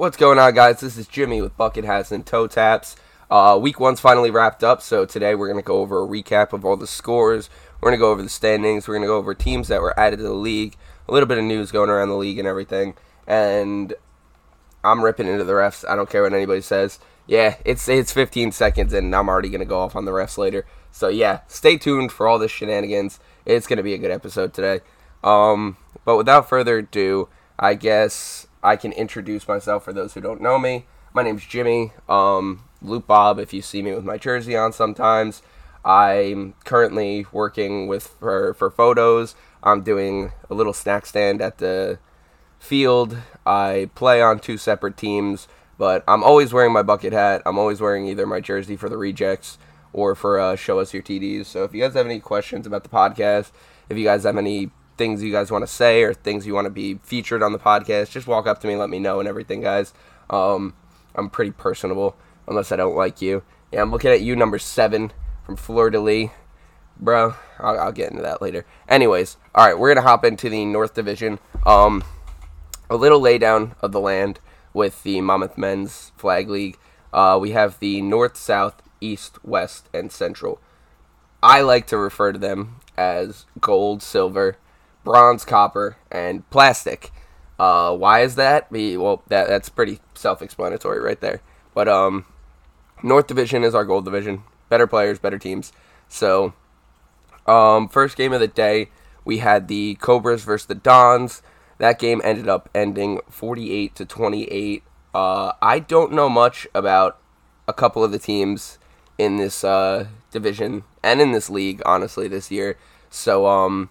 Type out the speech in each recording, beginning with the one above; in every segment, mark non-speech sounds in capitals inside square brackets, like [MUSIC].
What's going on, guys? This is Jimmy with Bucket Hats and Toe Taps. Uh, week one's finally wrapped up, so today we're going to go over a recap of all the scores. We're going to go over the standings. We're going to go over teams that were added to the league, a little bit of news going around the league and everything. And I'm ripping into the refs. I don't care what anybody says. Yeah, it's it's 15 seconds, and I'm already going to go off on the refs later. So yeah, stay tuned for all the shenanigans. It's going to be a good episode today. Um, but without further ado, I guess I can introduce myself for those who don't know me. My name's Jimmy, um, Luke Bob, if you see me with my jersey on sometimes. I'm currently working with for, for photos. I'm doing a little snack stand at the field. I play on two separate teams, but I'm always wearing my bucket hat. I'm always wearing either my jersey for the rejects or for uh, show us your TDs. So if you guys have any questions about the podcast, if you guys have any things you guys want to say or things you want to be featured on the podcast, just walk up to me, let me know, and everything, guys. Um, I'm pretty personable, unless I don't like you. Yeah, I'm looking at you, number seven from de Lis. Bro, I'll, I'll, get into that later. Anyways, all right, we're gonna hop into the North Division. Um, a little laydown of the land with the Monmouth Men's Flag League. Uh, we have the North, South, East, West, and Central. I like to refer to them as gold, silver, bronze, copper, and plastic. Uh, why is that? Well, that that's pretty self-explanatory right there. But um, North Division is our gold division. Better players, better teams. So, um, first game of the day, we had the Cobras versus the Dons. That game ended up ending 48 to 28. Uh, I don't know much about a couple of the teams in this uh, division and in this league, honestly, this year. So, um,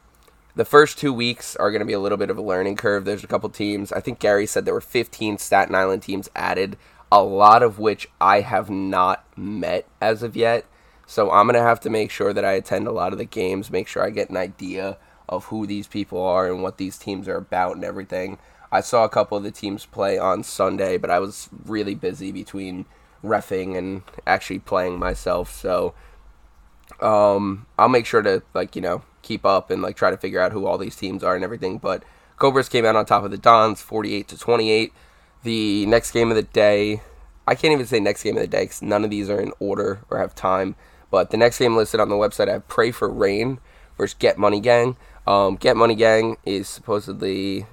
the first two weeks are going to be a little bit of a learning curve. There's a couple teams. I think Gary said there were 15 Staten Island teams added, a lot of which I have not met as of yet. So I'm going to have to make sure that I attend a lot of the games, make sure I get an idea of who these people are and what these teams are about and everything. I saw a couple of the teams play on Sunday, but I was really busy between refing and actually playing myself. So um, I'll make sure to like you know keep up and like try to figure out who all these teams are and everything. But Cobras came out on top of the Dons, 48 to 28. The next game of the day, I can't even say next game of the day because none of these are in order or have time. But the next game listed on the website, I have Pray for Rain versus Get Money Gang. Um, Get Money Gang is supposedly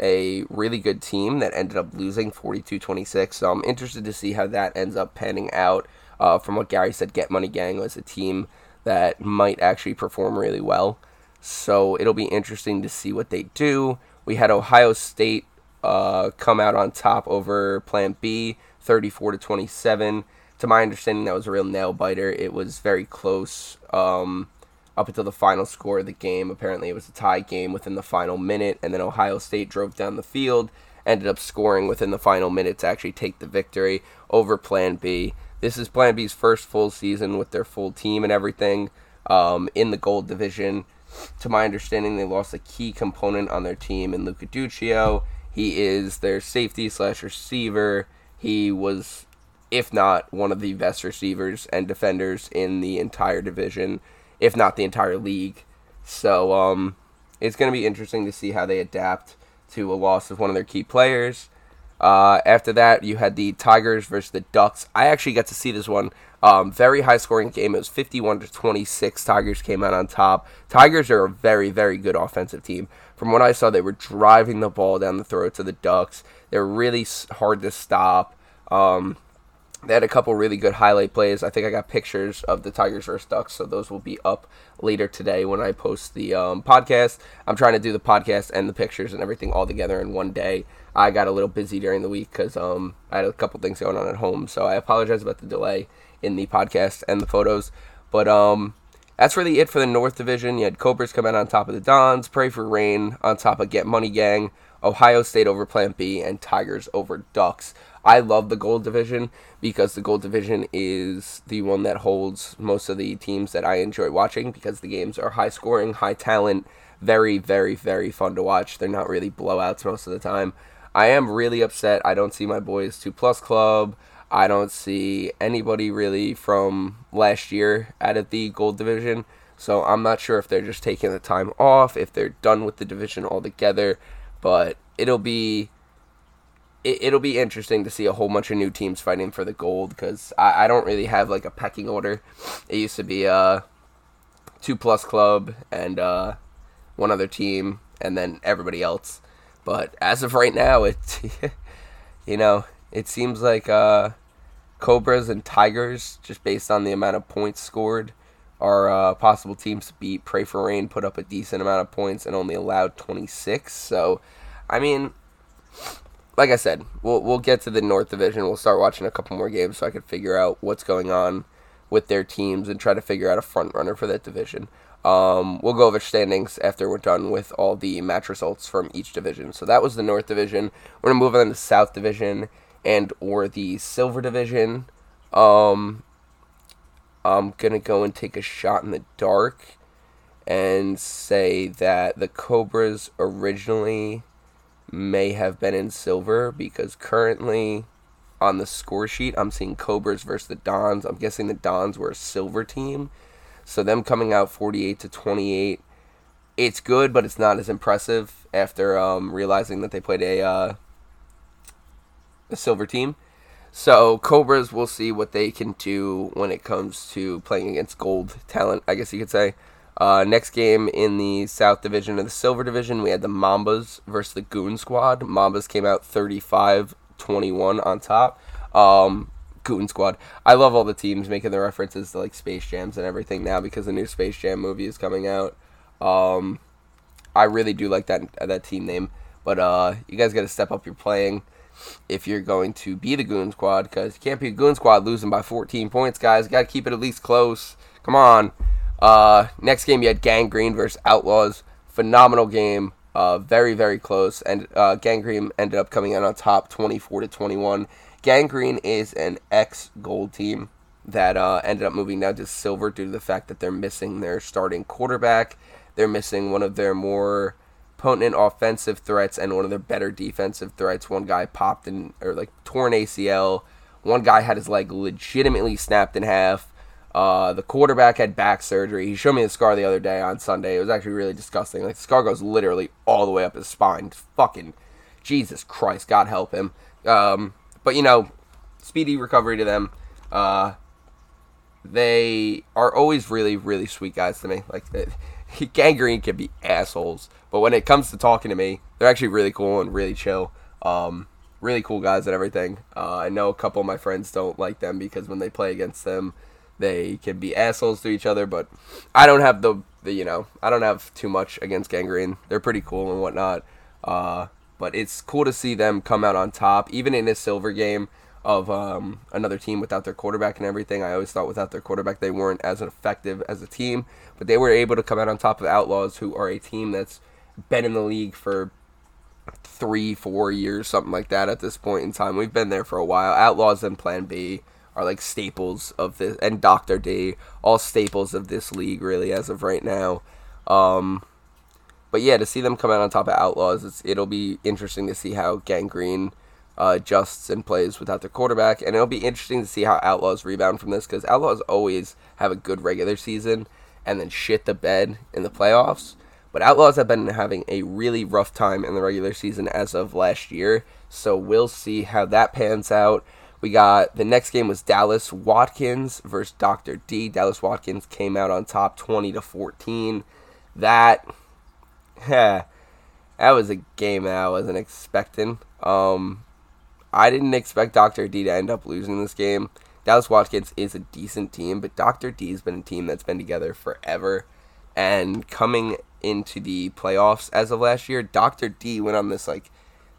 a really good team that ended up losing 42-26. So I'm interested to see how that ends up panning out. Uh, from what Gary said, Get Money Gang was a team that might actually perform really well. So it'll be interesting to see what they do. We had Ohio State uh, come out on top over Plan B, 34 to 27. To my understanding, that was a real nail biter. It was very close um, up until the final score of the game. Apparently, it was a tie game within the final minute, and then Ohio State drove down the field, ended up scoring within the final minute to actually take the victory over Plan B. This is Plan B's first full season with their full team and everything um, in the gold division. To my understanding, they lost a key component on their team in Luca Duccio. He is their safety slash receiver. He was, if not one of the best receivers and defenders in the entire division, if not the entire league. So um, it's going to be interesting to see how they adapt to a loss of one of their key players. Uh, after that, you had the Tigers versus the Ducks. I actually got to see this one. Um, very high scoring game. It was 51 to 26. Tigers came out on top. Tigers are a very, very good offensive team. From what I saw, they were driving the ball down the throats of the Ducks. They're really hard to stop. Um, they had a couple really good highlight plays. I think I got pictures of the Tigers versus Ducks, so those will be up later today when I post the um, podcast. I'm trying to do the podcast and the pictures and everything all together in one day. I got a little busy during the week because um, I had a couple things going on at home, so I apologize about the delay in the podcast and the photos. But um, that's really it for the North Division. You had Cobras come out on top of the Dons, Pray for Rain on top of Get Money Gang, Ohio State over Plan B, and Tigers over Ducks. I love the Gold Division because the Gold Division is the one that holds most of the teams that I enjoy watching because the games are high scoring, high talent, very, very, very fun to watch. They're not really blowouts most of the time. I am really upset. I don't see my boys 2 Plus Club. I don't see anybody really from last year out of the Gold Division. So I'm not sure if they're just taking the time off, if they're done with the division altogether. But it'll be it, will be interesting to see a whole bunch of new teams fighting for the gold because I, I don't really have like a pecking order. It used to be uh, two plus club and uh, one other team and then everybody else. But as of right now, it [LAUGHS] you know it seems like uh, Cobras and Tigers, just based on the amount of points scored, are uh, possible teams to beat. Pray for Rain put up a decent amount of points and only allowed 26. So, I mean, like I said, we'll we'll get to the North Division. We'll start watching a couple more games so I can figure out what's going on with their teams and try to figure out a front runner for that division. Um, we'll go over standings after we're done with all the match results from each division. So that was the North Division. We're gonna move on to South Division and or the Silver Division. Um, I'm gonna go and take a shot in the dark and say that the Cobras originally may have been in silver because currently on the score sheet I'm seeing Cobras versus the Dons. I'm guessing the Dons were a silver team. So them coming out 48 to 28 it's good, but it's not as impressive after um, realizing that they played a uh, a silver team. So Cobras, we'll see what they can do when it comes to playing against gold talent. I guess you could say. Uh, next game in the South Division of the Silver Division, we had the Mambas versus the Goon Squad. Mambas came out 35-21 on top. Um, Goon Squad. I love all the teams making the references to like Space Jams and everything now because the new Space Jam movie is coming out. Um, I really do like that that team name, but uh, you guys got to step up your playing if you're going to be the Goon Squad because you can't be a Goon Squad losing by 14 points, guys. Got to keep it at least close. Come on. Uh, next game you had Gang Green versus Outlaws. Phenomenal game. Uh, very very close, and uh, Gang Green ended up coming out on top, 24 to 21. Gang Green is an ex Gold team that uh, ended up moving down to silver due to the fact that they're missing their starting quarterback. They're missing one of their more potent offensive threats and one of their better defensive threats. One guy popped in or like torn ACL. One guy had his leg legitimately snapped in half. Uh, the quarterback had back surgery. He showed me the scar the other day on Sunday. It was actually really disgusting. Like the scar goes literally all the way up his spine. Fucking Jesus Christ, God help him. Um, but you know, speedy recovery to them. Uh, they are always really, really sweet guys to me. Like [LAUGHS] Gang Green can be assholes, but when it comes to talking to me, they're actually really cool and really chill. Um, really cool guys and everything. Uh, I know a couple of my friends don't like them because when they play against them, they can be assholes to each other. But I don't have the, the you know I don't have too much against Gang Green. They're pretty cool and whatnot. Uh, but it's cool to see them come out on top, even in a silver game of um, another team without their quarterback and everything. I always thought without their quarterback they weren't as effective as a team, but they were able to come out on top of Outlaws, who are a team that's been in the league for three, four years, something like that at this point in time. We've been there for a while. Outlaws and Plan B are like staples of this, and Doctor D, all staples of this league really as of right now. Um, but yeah, to see them come out on top of Outlaws, it'll be interesting to see how Gang Green uh, adjusts and plays without their quarterback. And it'll be interesting to see how Outlaws rebound from this because Outlaws always have a good regular season and then shit the bed in the playoffs. But Outlaws have been having a really rough time in the regular season as of last year. So we'll see how that pans out. We got the next game was Dallas Watkins versus Dr. D. Dallas Watkins came out on top 20 to 14. That [LAUGHS] that was a game that I wasn't expecting. Um, I didn't expect Dr. D to end up losing this game. Dallas Watkins is a decent team, but Dr. D's been a team that's been together forever. And coming into the playoffs as of last year, Dr. D went on this like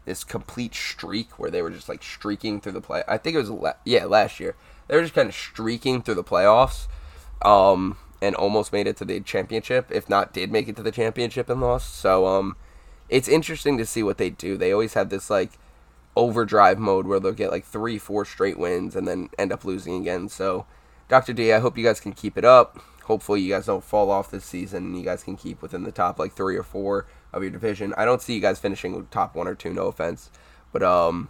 this complete streak where they were just like streaking through the play. I think it was la- yeah last year. They were just kind of streaking through the playoffs, um, and almost made it to the championship. If not, did make it to the championship and lost. So um, it's interesting to see what they do. They always have this like overdrive mode where they'll get like three, four straight wins and then end up losing again. So, Dr. D, I hope you guys can keep it up. Hopefully, you guys don't fall off this season and you guys can keep within the top like three or four of your division. I don't see you guys finishing top one or two, no offense. But, um,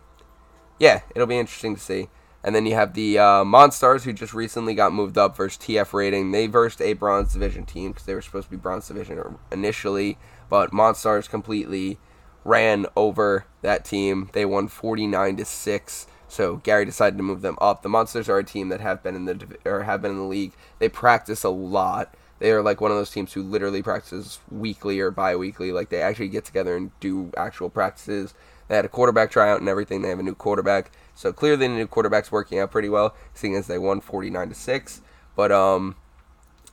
yeah, it'll be interesting to see. And then you have the uh, Monstars, who just recently got moved up versus TF Rating. They versed a Bronze Division team because they were supposed to be Bronze Division initially, but Monstars completely ran over that team. They won 49 to 6. So Gary decided to move them up. The Monstars are a team that have been in the or have been in the league. They practice a lot. They are like one of those teams who literally practices weekly or bi-weekly. Like they actually get together and do actual practices. They had a quarterback tryout and everything. They have a new quarterback. So clearly the new quarterback's working out pretty well, seeing as they won 49 to 6. But um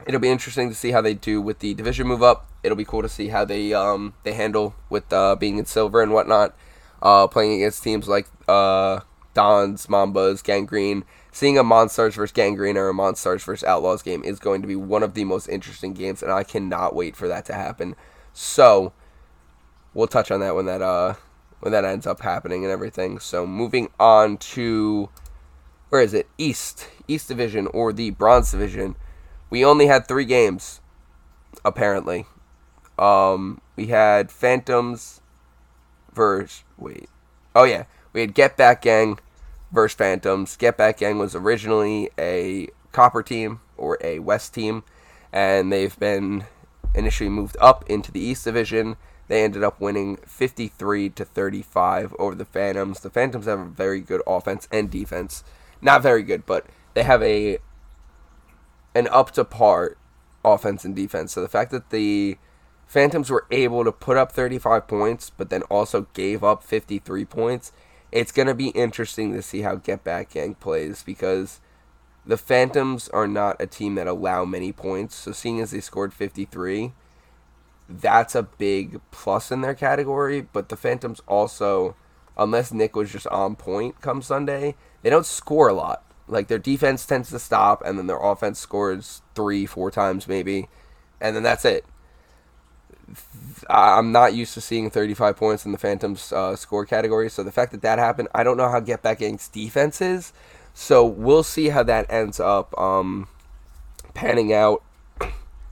it'll be interesting to see how they do with the division move up. It'll be cool to see how they um they handle with uh, being in silver and whatnot. Uh, playing against teams like uh Dons, Mambas, Gang Green. Seeing a Monstars versus Gang Green or a Monstars versus Outlaws game is going to be one of the most interesting games, and I cannot wait for that to happen. So, we'll touch on that when that uh when that ends up happening and everything. So, moving on to where is it? East, East Division or the Bronze Division. We only had three games, apparently. Um, we had Phantoms versus wait, oh yeah, we had Get Back Gang versus Phantoms. Get Back Gang was originally a Copper team or a West team, and they've been initially moved up into the East Division. They ended up winning 53 to 35 over the Phantoms. The Phantoms have a very good offense and defense. Not very good, but they have a an up to par offense and defense. So the fact that the Phantoms were able to put up 35 points, but then also gave up 53 points it's going to be interesting to see how Get Back Gang plays because the Phantoms are not a team that allow many points. So seeing as they scored 53, that's a big plus in their category. But the Phantoms also, unless Nick was just on point come Sunday, they don't score a lot. Like their defense tends to stop, and then their offense scores three, four times maybe, and then that's it. I'm not used to seeing 35 points in the Phantoms uh, score category. So the fact that that happened, I don't know how Get Back Gang's defense is. So we'll see how that ends up um, panning out.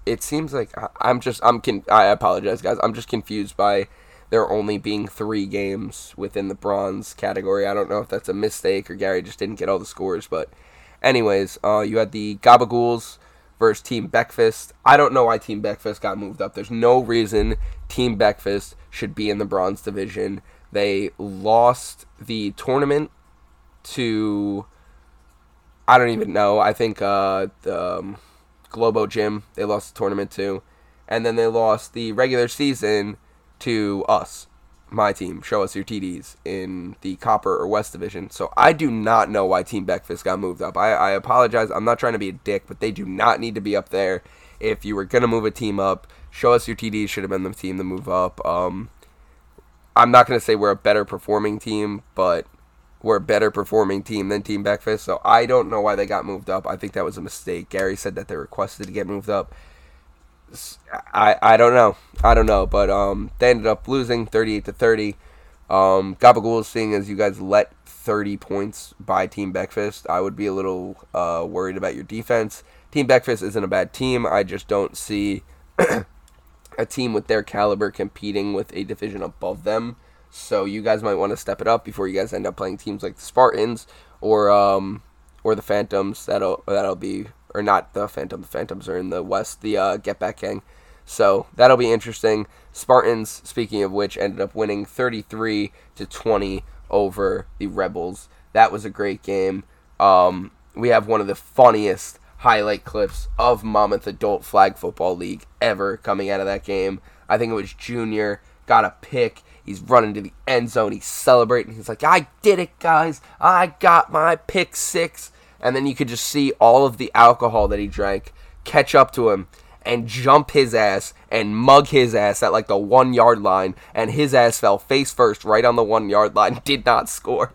It seems like I'm just I'm con- I apologize guys. I'm just confused by there only being three games within the bronze category. I don't know if that's a mistake or Gary just didn't get all the scores, but anyways, uh, you had the Gabagools versus Team Beckfist. I don't know why Team Beckfist got moved up. There's no reason Team Beckfist should be in the bronze division. They lost the tournament to I don't even know. I think uh, the um, Globo Gym they lost the tournament to, and then they lost the regular season to us my team, show us your TDs in the Copper or West Division. So I do not know why Team Beckfist got moved up. I, I apologize. I'm not trying to be a dick, but they do not need to be up there. If you were gonna move a team up, show us your TDs. Should have been the team to move up. Um, I'm not gonna say we're a better performing team, but we're a better performing team than Team Beckfist. So I don't know why they got moved up. I think that was a mistake. Gary said that they requested to get moved up. I I don't know. I don't know, but um, they ended up losing 38 to 30. Um, Gabagool, seeing as you guys let 30 points by Team Beckfist, I would be a little uh, worried about your defense. Team Beckfist isn't a bad team. I just don't see [CLEARS THROAT] a team with their caliber competing with a division above them. So you guys might want to step it up before you guys end up playing teams like the Spartans or um, or the Phantoms. That'll that'll be or not the Phantom. The Phantoms are in the West. The uh, Get Back Gang. So that'll be interesting. Spartans, speaking of which, ended up winning 33 to 20 over the Rebels. That was a great game. Um, we have one of the funniest highlight clips of Monmouth Adult Flag Football League ever coming out of that game. I think it was Junior got a pick. He's running to the end zone. He's celebrating. He's like, "I did it, guys! I got my pick six and then you could just see all of the alcohol that he drank catch up to him and jump his ass and mug his ass at like the one yard line, and his ass fell face first right on the one yard line, [LAUGHS] did not score.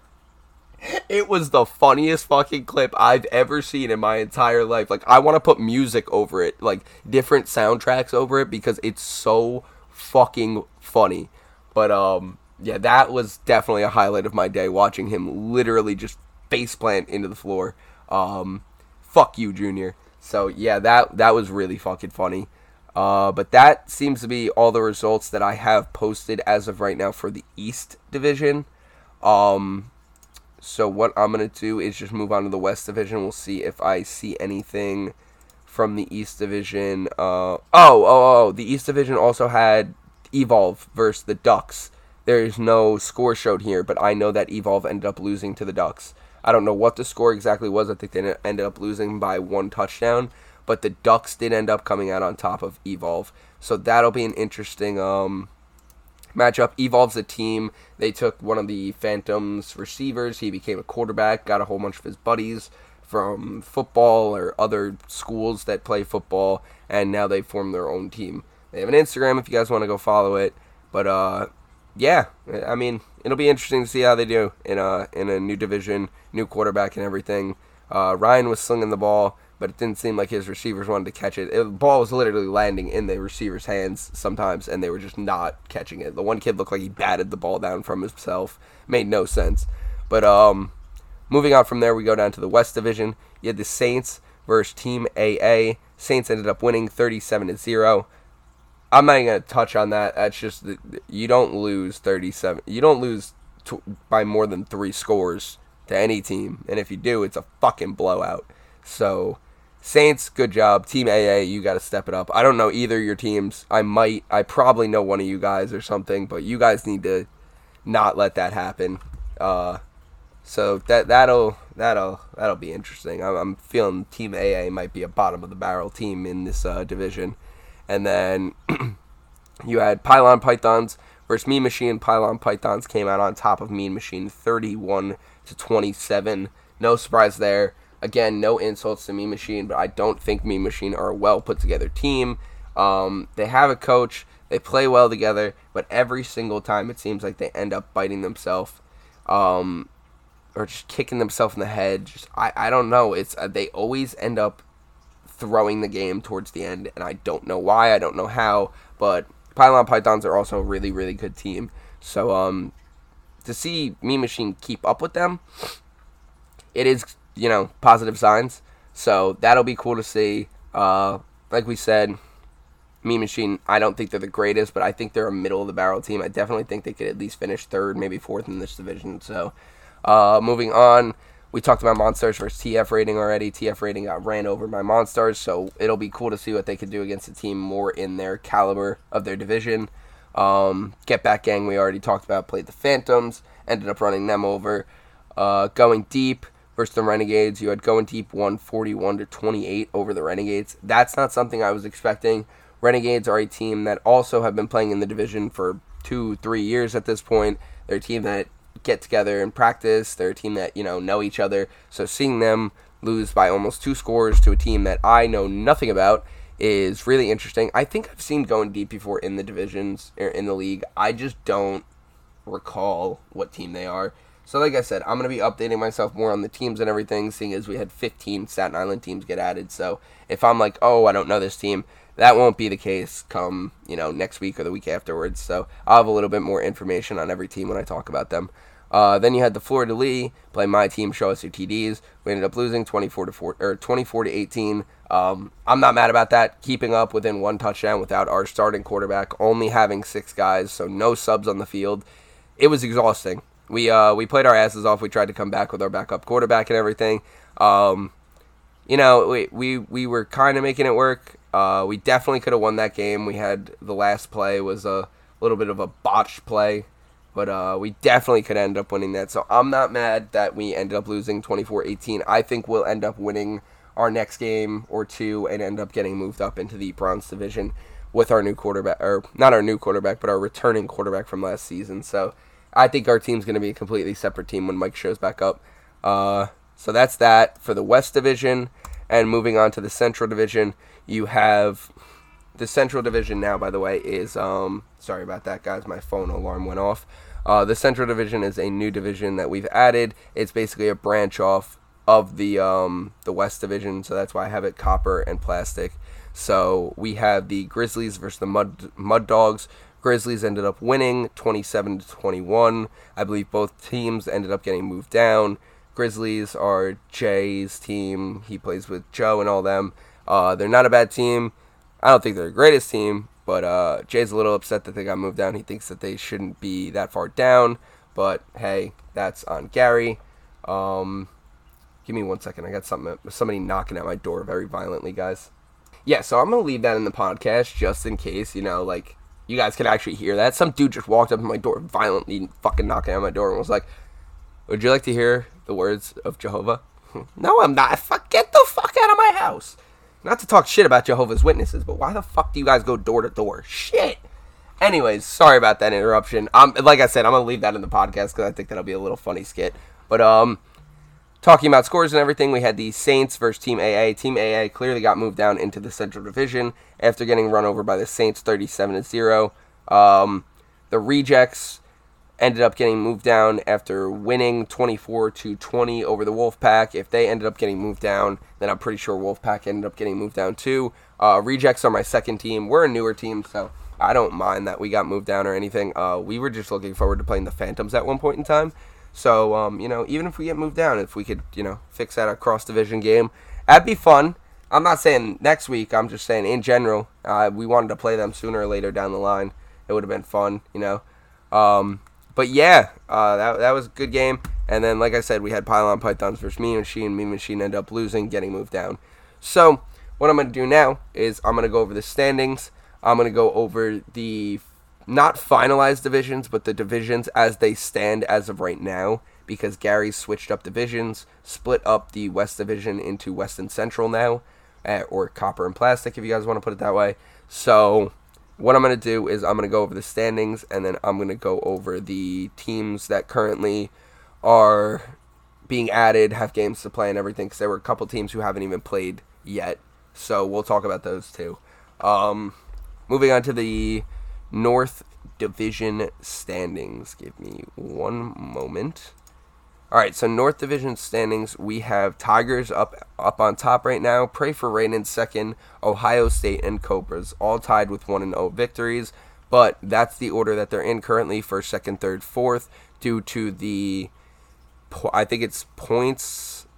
It was the funniest fucking clip I've ever seen in my entire life. Like, I want to put music over it, like different soundtracks over it, because it's so fucking funny. But, um, yeah, that was definitely a highlight of my day watching him literally just faceplant into the floor. Um, fuck you, Junior. So yeah, that that was really fucking funny. Uh, but that seems to be all the results that I have posted as of right now for the East Division. Um, so what I'm gonna do is just move on to the West Division. We'll see if I see anything from the East Division. Uh, oh, oh, oh, the East Division also had Evolve versus the Ducks There's no score showed here, but I know that Evolve ended up losing to the Ducks. I don't know what the score exactly was. I think they ended up losing by one touchdown, but the Ducks did end up coming out on top of Evolve. So that'll be an interesting um, matchup. Evolve's a team. They took one of the Phantoms receivers. He became a quarterback, got a whole bunch of his buddies from football or other schools that play football, and now they form their own team. They have an Instagram if you guys want to go follow it. But uh, yeah, I mean, it'll be interesting to see how they do in a in a new division, new quarterback and everything. Uh, Ryan was slinging the ball, but it didn't seem like his receivers wanted to catch it. it. The ball was literally landing in the receiver's hands sometimes, and they were just not catching it. The one kid looked like he batted the ball down from himself. Made no sense. But um, moving on from there, we go down to the West Division. You had the Saints versus Team AA. Saints ended up winning 37 to zero. I'm not even gonna touch on that. That's just you don't lose 37. You don't lose t- by more than three scores to any team, and if you do, it's a fucking blowout. So, Saints, good job. Team AA, you got to step it up. I don't know either your teams. I might, I probably know one of you guys or something, but you guys need to not let that happen. Uh, so that that'll that'll that'll be interesting. I'm, I'm, feeling Team AA might be a bottom of the barrel team in this uh, division. And then [CLEARS THROAT] you had Pylon Pythons versus Mean Machine. Pylon Pythons came out on top of Mean Machine 31 to 27. No surprise there. Again, no insults to Mean Machine, but I don't think Mean Machine are a well put together team. Um, they have a coach, they play well together, but every single time it seems like they end up biting themselves. Um, or just kicking themselves in the head. Just I, I don't know. It's uh, they always end up throwing the game towards the end, and I don't know why, I don't know how, but Pylon Pythons are also a really, really good team. So um, to see Mean Machine keep up with them, it is you know positive signs. So that'll be cool to see. Uh, like we said, Mean Machine, I don't think they're the greatest, but I think they're a middle of the barrel team. I definitely think they could at least finish third, maybe fourth in this division. So uh, moving on, we talked about Monstars versus TF rating already. TF rating got ran over by Monstars, so it'll be cool to see what they can do against a team more in their caliber of their division. Um, Get Back Gang, we already talked about, played the Phantoms, ended up running them over. Uh, going deep versus the Renegades, you had going deep 141 to 28 over the Renegades. That's not something I was expecting. Renegades are a team that also have been playing in the division for two, three years at this point. They're a team that get together and practice. They're a team that, you know, know each other. So seeing them lose by almost two scores to a team that I know nothing about is really interesting. I think I've seen going deep before in the divisions or in the league. I just don't recall what team they are. So like I said, I'm going to be updating myself more on the teams and everything seeing as we had 15 Staten Island teams get added. So if I'm like, "Oh, I don't know this team," that won't be the case come, you know, next week or the week afterwards. So I'll have a little bit more information on every team when I talk about them. Uh, then you had the de Lis play my team, show us your TDs. We ended up losing 24 to 4 or 24 to 18. Um, I'm not mad about that. Keeping up within one touchdown without our starting quarterback, only having six guys, so no subs on the field. It was exhausting. We uh, we played our asses off. We tried to come back with our backup quarterback and everything. Um, you know, we we, we were kind of making it work. Uh, we definitely could have won that game. We had the last play was a little bit of a botched play but uh, we definitely could end up winning that. So I'm not mad that we ended up losing 24 18. I think we'll end up winning our next game or two and end up getting moved up into the bronze division with our new quarterback, or not our new quarterback, but our returning quarterback from last season. So I think our team's going to be a completely separate team when Mike shows back up. Uh, so that's that for the West Division. And moving on to the Central Division, you have the Central Division now, by the way, is um, sorry about that, guys. My phone alarm went off. Uh, the Central Division is a new division that we've added. It's basically a branch off of the um, the West Division, so that's why I have it copper and plastic. So we have the Grizzlies versus the Mud Mud Dogs. Grizzlies ended up winning 27 to 21. I believe both teams ended up getting moved down. Grizzlies are Jay's team. He plays with Joe and all them. Uh, they're not a bad team. I don't think they're the greatest team, but uh, Jay's a little upset that they got moved down. He thinks that they shouldn't be that far down. But hey, that's on Gary. Um, give me one second. I got something. Somebody knocking at my door very violently, guys. Yeah, so I'm gonna leave that in the podcast just in case. You know, like you guys can actually hear that. Some dude just walked up to my door, violently fucking knocking on my door, and was like, "Would you like to hear the words of Jehovah?" [LAUGHS] no, I'm not. Fuck, get the fuck out of my house. Not to talk shit about Jehovah's Witnesses, but why the fuck do you guys go door to door? Shit. Anyways, sorry about that interruption. Um, like I said, I'm gonna leave that in the podcast because I think that'll be a little funny skit. But um, talking about scores and everything, we had the Saints versus Team AA. Team AA clearly got moved down into the Central Division after getting run over by the Saints 37 to 0. Um, the Rejects ended up getting moved down after winning 24 to 20 over the Wolfpack. If they ended up getting moved down, then I'm pretty sure Wolfpack ended up getting moved down too. Uh, Rejects are my second team. We're a newer team, so I don't mind that we got moved down or anything. Uh, we were just looking forward to playing the Phantoms at one point in time. So, um, you know, even if we get moved down, if we could, you know, fix that cross division game, that'd be fun. I'm not saying next week. I'm just saying in general. Uh, we wanted to play them sooner or later down the line. It would have been fun, you know. Um, but yeah, uh, that that was a good game. And then, like I said, we had Pylon Pythons versus Mean Machine. Mean Machine ended up losing, getting moved down. So what I'm going to do now is I'm going to go over the standings. I'm going to go over the not finalized divisions, but the divisions as they stand as of right now, because Gary switched up divisions, split up the West Division into West and Central now, uh, or Copper and Plastic, if you guys want to put it that way. So, what I'm going to do is I'm going to go over the standings, and then I'm going to go over the teams that currently are being added, have games to play, and everything, because there were a couple teams who haven't even played yet. So, we'll talk about those too. Um, moving on to the North Division standings. Give me one moment. All right, so North Division standings, we have Tigers up up on top right now. Pray for Rain in second. Ohio State and Cobras all tied with one and zero victories, but that's the order that they're in currently: first, second, third, fourth, due to the, I think it's points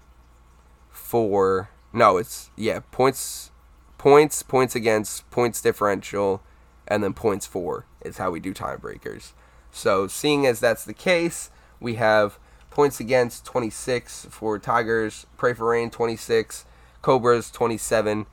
for no, it's yeah points, points, points against, points differential and then points for is how we do tiebreakers. So, seeing as that's the case, we have points against 26 for Tigers, Pray for Rain 26, Cobras 27,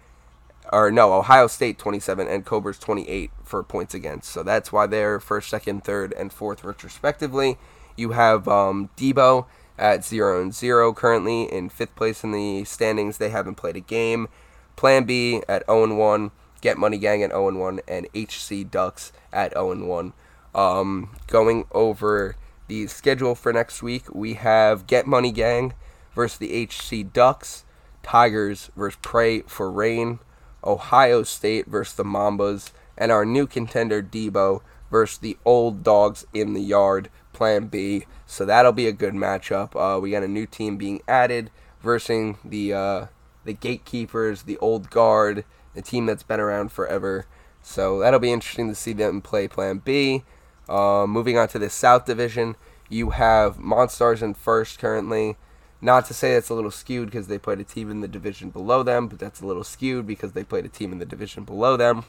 or no, Ohio State 27, and Cobras 28 for points against. So that's why they're first, second, third, and fourth, respectively. You have um, Debo at 0 and 0 currently in fifth place in the standings. They haven't played a game. Plan B at 0 and 1. Get Money Gang at 0 and 1 and HC Ducks at 0 and 1. Um, going over the schedule for next week, we have Get Money Gang versus the HC Ducks, Tigers versus Pray for Rain, Ohio State versus the Mambas, and our new contender Debo versus the old dogs in the yard, Plan B. So that'll be a good matchup. Uh, we got a new team being added versus the uh, the gatekeepers, the old guard, the team that's been around forever. So that'll be interesting to see them play Plan B. Uh, moving on to the South Division, you have Monstars in first currently. Not to say that's a little skewed because they played a team in the division below them, but that's a little skewed because they played a team in the division below them.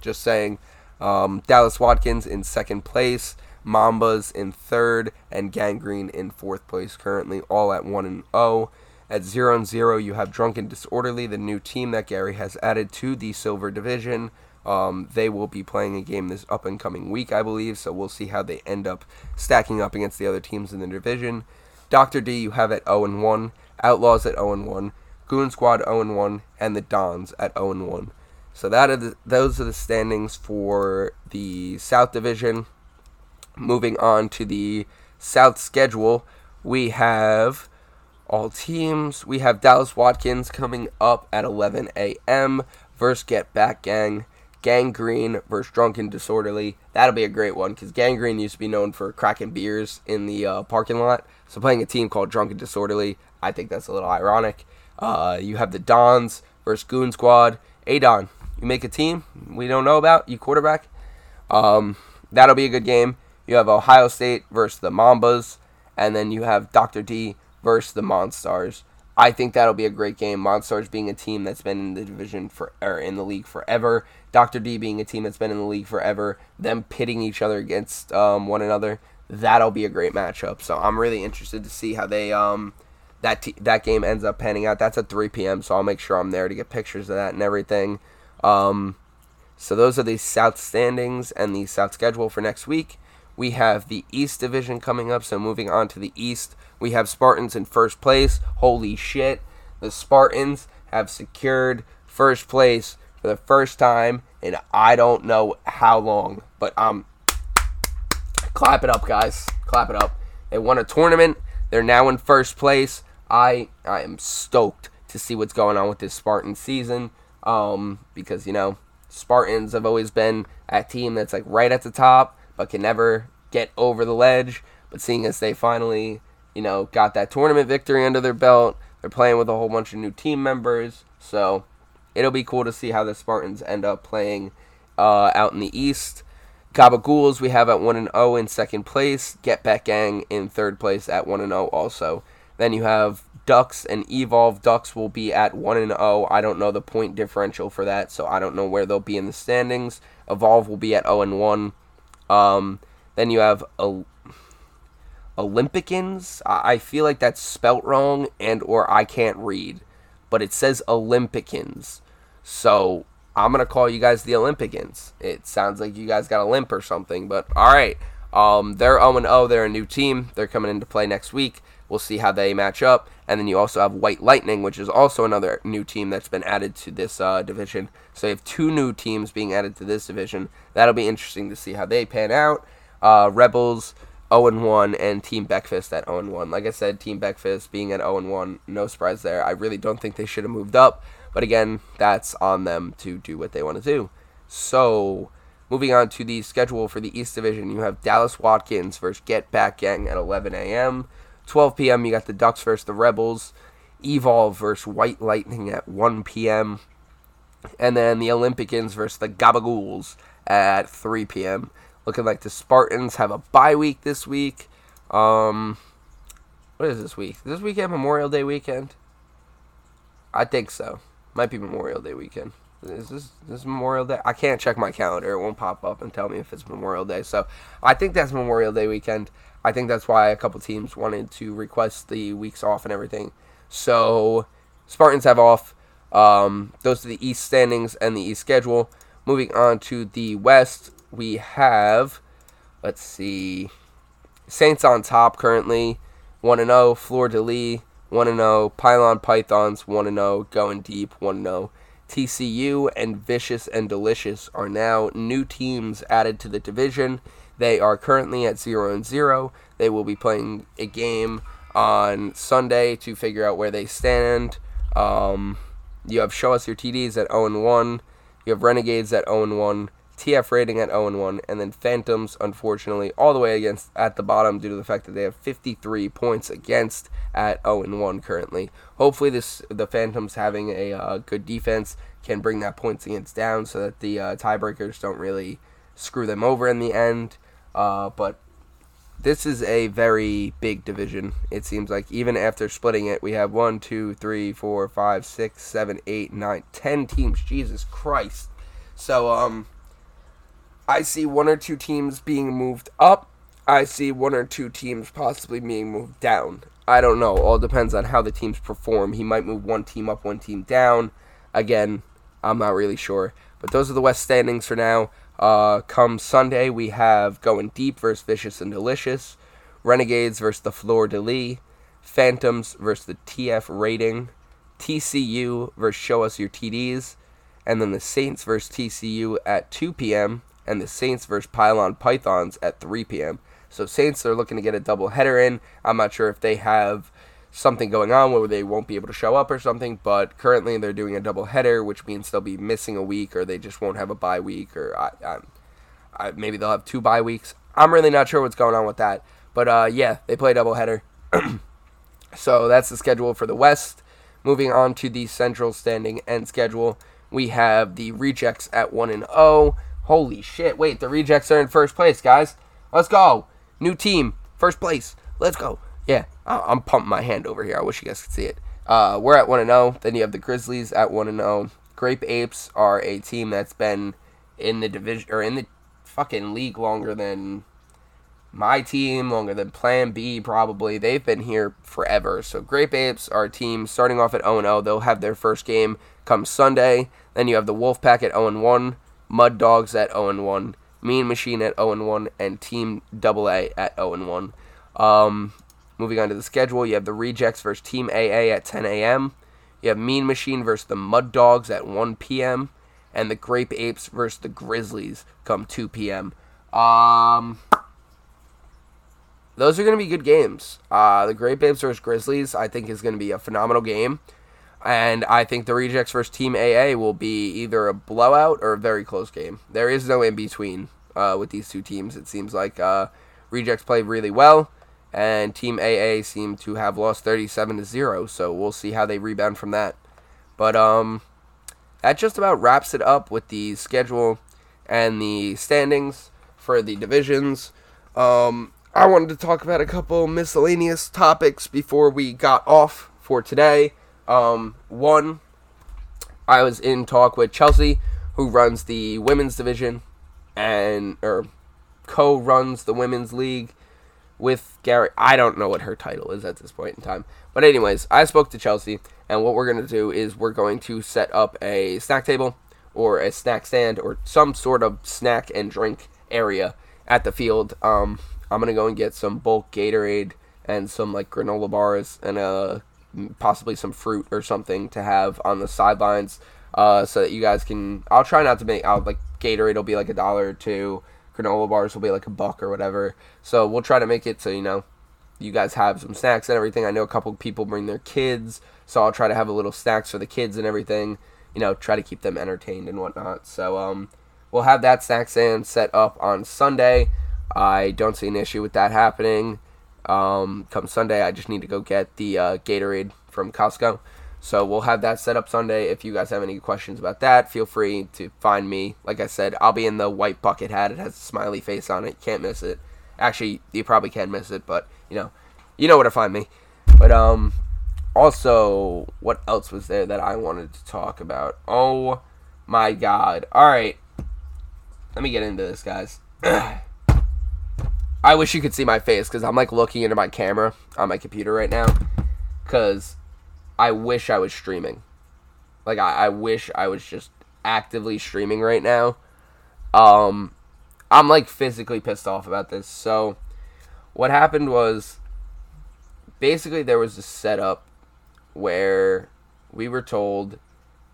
Just saying. Um, Dallas Watkins in second place, Mambas in third, and Gang Green in fourth place currently, all at 1 and 0. At 0 and 0, you have Drunken Disorderly, the new team that Gary has added to the Silver Division. Um, they will be playing a game this up and coming week, I believe, so we'll see how they end up stacking up against the other teams in the division. Dr. D, you have at 0 and 1, Outlaws at 0 and 1, Goon Squad 0 and 1, and the Dons at 0 and 1. So that are the, those are the standings for the South Division. Moving on to the South schedule, we have all teams. We have Dallas Watkins coming up at 11 a.m. versus Get Back Gang. Gang Green versus Drunken Disorderly. That'll be a great one because Gang Green used to be known for cracking beers in the uh, parking lot. So playing a team called Drunken Disorderly, I think that's a little ironic. Uh, you have the Dons versus Goon Squad. Hey Don, you make a team we don't know about. You quarterback. Um, that'll be a good game. You have Ohio State versus the Mambas, and then you have Dr. D versus the Monstars. I think that'll be a great game. Monstars being a team that's been in the division for or in the league forever. Dr. D being a team that's been in the league forever. Them pitting each other against um, one another. That'll be a great matchup. So I'm really interested to see how they um that t- that game ends up panning out. That's at 3 p.m. So I'll make sure I'm there to get pictures of that and everything. Um, So those are the South standings and the South schedule for next week. We have the East Division coming up, so moving on to the East, we have Spartans in first place. Holy shit. The Spartans have secured first place for the first time in I don't know how long, but um clap it up guys. Clap it up. They won a tournament. They're now in first place. I I am stoked to see what's going on with this Spartan season. Um, because you know, Spartans have always been a team that's like right at the top, but can never get over the ledge. But seeing as they finally, you know, got that tournament victory under their belt, they're playing with a whole bunch of new team members. So it'll be cool to see how the Spartans end up playing uh, out in the East. Gabagools we have at 1 and 0 in second place. Get Back Gang in third place at 1 and 0 also. Then you have Ducks and Evolve. Ducks will be at 1 and 0. I don't know the point differential for that, so I don't know where they'll be in the standings. Evolve will be at 0 and 1. Um, then you have o- Olympicans. I feel like that's spelt wrong and or I can't read, but it says Olympicans. So I'm gonna call you guys the Olympicans. It sounds like you guys got a limp or something, but all right. Um, they're 0 0. They're a new team. They're coming into play next week. We'll see how they match up. And then you also have White Lightning, which is also another new team that's been added to this uh, division. So you have two new teams being added to this division. That'll be interesting to see how they pan out. Uh, Rebels 0 1 and Team Beckfist at 0 1. Like I said, Team Beckfist being at 0 1, no surprise there. I really don't think they should have moved up. But again, that's on them to do what they want to do. So, moving on to the schedule for the East Division, you have Dallas Watkins versus Get Back Gang at 11 a.m. 12 p.m., you got the Ducks versus the Rebels. Evolve versus White Lightning at 1 p.m. And then the Olympicans versus the Gabagools at 3 p.m. Looking like the Spartans have a bye week this week. Um, what is this week? This weekend Memorial Day weekend? I think so. Might be Memorial Day weekend. Is this this Memorial Day? I can't check my calendar. It won't pop up and tell me if it's Memorial Day. So I think that's Memorial Day weekend. I think that's why a couple teams wanted to request the weeks off and everything. So Spartans have off. Um, those are the East standings and the East schedule. Moving on to the West, we have, let's see, Saints on top currently, 1 0, Fleur de Lis, 1 0, Pylon Pythons, 1 0, Going Deep, 1 0. TCU and Vicious and Delicious are now new teams added to the division. They are currently at 0 and 0. They will be playing a game on Sunday to figure out where they stand. Um, you have Show Us Your TDs at 0 and 1. You have Renegades at 0 and 1. TF rating at 0 and 1, and then Phantoms, unfortunately, all the way against at the bottom due to the fact that they have 53 points against at 0 and 1 currently. Hopefully, this the Phantoms having a uh, good defense can bring that points against down so that the uh, tiebreakers don't really screw them over in the end. Uh, but this is a very big division. It seems like even after splitting it, we have one, two, three, four, five, six, seven, eight, nine, ten teams. Jesus Christ! So um I see one or two teams being moved up. I see one or two teams possibly being moved down. I don't know. All depends on how the teams perform. He might move one team up, one team down. Again, I'm not really sure. But those are the West standings for now. Uh, come Sunday, we have Going Deep versus Vicious and Delicious, Renegades versus the Fleur de Lis, Phantoms versus the TF Rating, TCU versus Show Us Your TDs, and then the Saints versus TCU at 2 p.m and the Saints versus Pylon Pythons at 3 p.m. So Saints are looking to get a double header in. I'm not sure if they have something going on where they won't be able to show up or something, but currently they're doing a double header, which means they'll be missing a week or they just won't have a bye week or I, I, maybe they'll have two bye weeks. I'm really not sure what's going on with that, but uh, yeah, they play double header. [CLEARS THROAT] so that's the schedule for the West. Moving on to the Central standing and schedule, we have the Rejects at one and zero. Oh. Holy shit. Wait, the rejects are in first place, guys. Let's go. New team. First place. Let's go. Yeah, I'm pumping my hand over here. I wish you guys could see it. Uh, we're at 1 0. Then you have the Grizzlies at 1 0. Grape Apes are a team that's been in the division or in the fucking league longer than my team, longer than Plan B, probably. They've been here forever. So, Grape Apes are a team starting off at 0 0. They'll have their first game come Sunday. Then you have the Wolfpack at 0 1. Mud Dogs at 0 and 1, Mean Machine at 0 and 1, and Team AA at 0 and 1. Um, moving on to the schedule, you have the Rejects versus Team AA at 10 a.m. You have Mean Machine versus the Mud Dogs at 1 p.m. And the Grape Apes versus the Grizzlies come 2 p.m. Um, those are going to be good games. Uh, the Grape Apes versus Grizzlies, I think, is going to be a phenomenal game. And I think the Rejects versus Team AA will be either a blowout or a very close game. There is no in between uh, with these two teams. It seems like uh, Rejects played really well, and Team AA seemed to have lost 37 to 0. So we'll see how they rebound from that. But um, that just about wraps it up with the schedule and the standings for the divisions. Um, I wanted to talk about a couple miscellaneous topics before we got off for today. Um, one, I was in talk with Chelsea, who runs the women's division and or co-runs the women's league with Gary. I don't know what her title is at this point in time. But anyways, I spoke to Chelsea, and what we're to do is we're going to set up a snack table or a snack stand or some sort of snack and drink area at the field. Um, I'm gonna go and get some bulk Gatorade and some like granola bars and uh possibly some fruit or something to have on the sidelines, uh, so that you guys can. I'll try not to make. I'll like Gatorade will be like a dollar or two. Granola bars will be like a buck or whatever. So we'll try to make it so you know you guys have some snacks and everything. I know a couple people bring their kids, so I'll try to have a little snacks for the kids and everything. You know, try to keep them entertained and whatnot. So um, we'll have that snack stand set up on Sunday. I don't see an issue with that happening. Um, come Sunday, I just need to go get the uh, Gatorade from Costco. So we'll have that set up Sunday. If you guys have any questions about that, feel free to find me. Like I said, I'll be in the white bucket hat. It has a smiley face on it. Can't miss it. Actually, you probably can miss it, but you know, you know where to find me. But um, also, what else was there that I wanted to talk about? Oh my God! All right, let me get into this, guys. [CLEARS THROAT] I wish you could see my face because I'm like looking into my camera on my computer right now because I wish I was streaming. Like I, I wish I was just actively streaming right now. Um, I'm like physically pissed off about this. So, what happened was basically there was a setup where we were told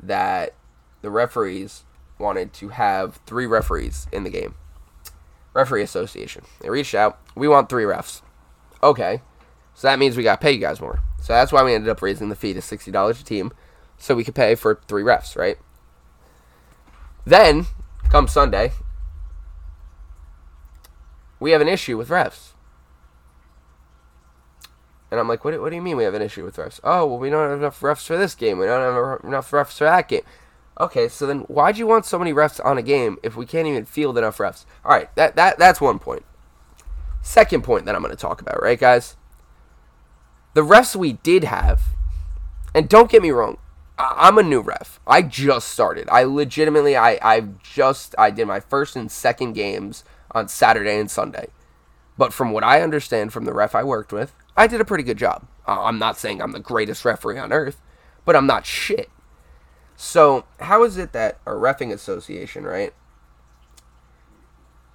that the referees wanted to have three referees in the game. Referee Association. They reached out. We want three refs. Okay. So that means we got to pay you guys more. So that's why we ended up raising the fee to $60 a team so we could pay for three refs, right? Then, come Sunday, we have an issue with refs. And I'm like, what, what do you mean we have an issue with refs? Oh, well, we don't have enough refs for this game. We don't have enough refs for that game. Okay, so then why'd you want so many refs on a game if we can't even field enough refs? All right, that, that that's one point. Second point that I'm going to talk about, right, guys? The refs we did have, and don't get me wrong, I, am a new ref. I just started. I legitimately, I, I just, I did my first and second games on Saturday and Sunday. But from what I understand from the ref I worked with, I did a pretty good job. Uh, I'm not saying I'm the greatest referee on earth, but I'm not shit. So, how is it that a refing association, right?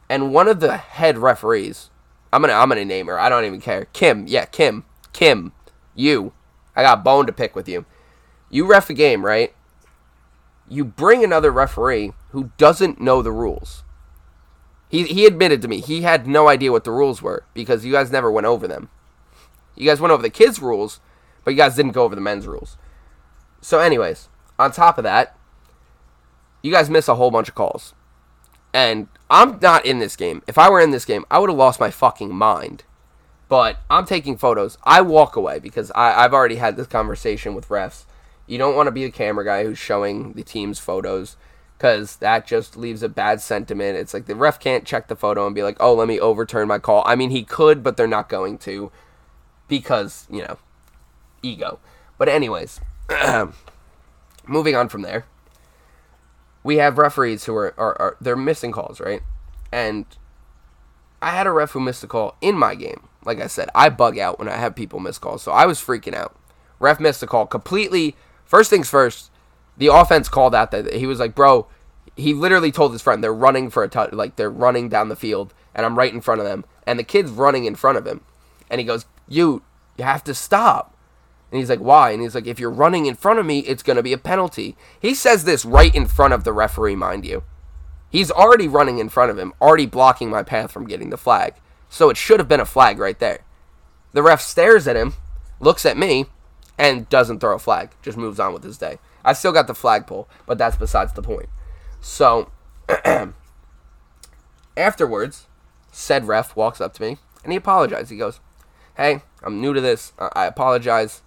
And one of the head referees, I'm gonna I'm gonna name her. I don't even care. Kim, yeah, Kim, Kim, you. I got bone to pick with you. You ref a game, right? You bring another referee who doesn't know the rules. He he admitted to me he had no idea what the rules were because you guys never went over them. You guys went over the kids' rules, but you guys didn't go over the men's rules. So, anyways, on top of that, you guys miss a whole bunch of calls. And I'm not in this game. If I were in this game, I would have lost my fucking mind. But I'm taking photos. I walk away because I, have already had this conversation with refs. You don't want to be a camera guy who's showing the team's photos because that just leaves a bad sentiment. It's like the ref can't check the photo and be like, oh, let me overturn my call. I mean, he could, but they're not going to because, you know, ego. But, anyways. [CLEARS THROAT] moving on from there, we have referees who are, are, are they're missing calls, right? And I had a ref who missed a call in my game. Like I said, I bug out when I have people miss calls, so I was freaking out. Ref missed the call completely. First things first, the offense called out that he was like, "Bro, he literally told his friend they're running for a touch, like they're running down the field, and I'm right in front of them, and the kid's running in front of him, and he goes, "You, you have to stop." And he's like, "Why?" And he's like, "If you're running in front of me, it's gonna be a penalty." He says this right in front of the referee, mind you. He's already running in front of him, already blocking my path from getting the flag. So it should have been a flag right there. The ref stares at him, looks at me, and doesn't throw a flag. Just moves on with his day. I still got the flag pull, but that's besides the point. So [CLEARS THROAT] afterwards, said ref walks up to me and he apologized. He goes, "Hey, I'm new to this. I apologize.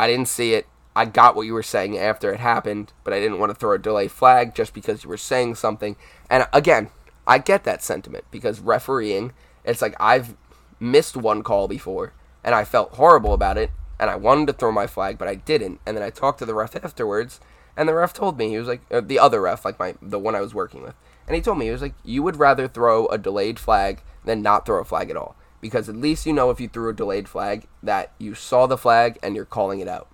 I didn't see it. I got what you were saying after it happened, but I didn't want to throw a delay flag just because you were saying something." And again, I get that sentiment because refereeing, it's like I've missed one call before and I felt horrible about it and I wanted to throw my flag, but I didn't. And then I talked to the ref afterwards and the ref told me he was like uh, the other ref, like my the one I was working with, and he told me he was like, you would rather throw a delayed flag than not throw a flag at all, because at least you know if you threw a delayed flag that you saw the flag and you're calling it out.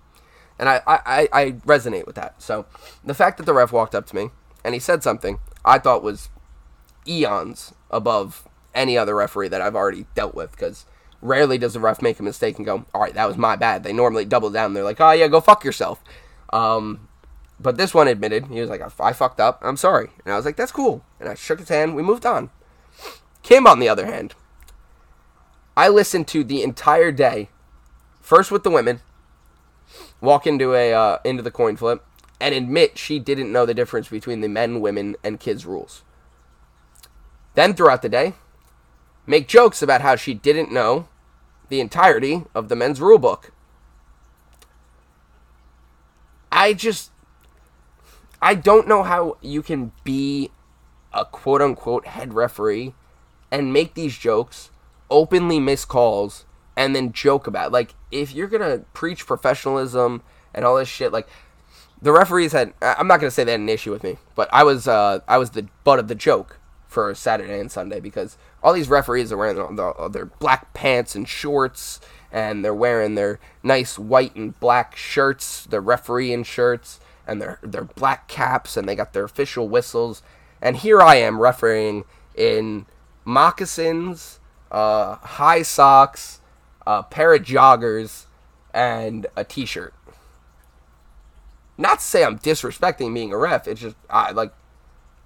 And I, I, I resonate with that. So the fact that the ref walked up to me and he said something I thought was eons above any other referee that I've already dealt with because rarely does the ref make a mistake and go, all right, that was my bad. They normally double down. They're like, oh, yeah, go fuck yourself. Um, but this one admitted he was like, I fucked up. I'm sorry. And I was like, that's cool. And I shook his hand. We moved on. Kim, on the other hand, I listened to the entire day, first with the women, walk into a uh, into the coin flip, and admit she didn't know the difference between the men, women, and kids rules. Then throughout the day, make jokes about how she didn't know the entirety of the men's rule book. I just I don't know how you can be a quote unquote head referee and make these jokes, openly miss calls, and then joke about it. like if you're gonna preach professionalism and all this shit, like the referees had I'm not gonna say they had an issue with me, but I was uh, I was the butt of the joke for Saturday and Sunday because all these referees are wearing their, their black pants and shorts and they're wearing their nice white and black shirts, their refereeing shirts, and their their black caps and they got their official whistles. And here I am refereeing in moccasins, uh, high socks, a pair of joggers, and a t-shirt. Not to say I'm disrespecting being a ref. It's just I like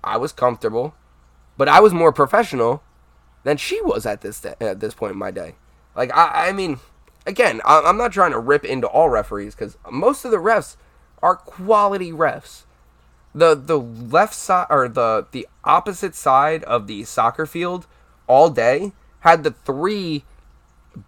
I was comfortable, but I was more professional than she was at this day, at this point in my day. Like I, I mean, again, I'm not trying to rip into all referees because most of the refs are quality refs. The the left side or the the opposite side of the soccer field all day had the three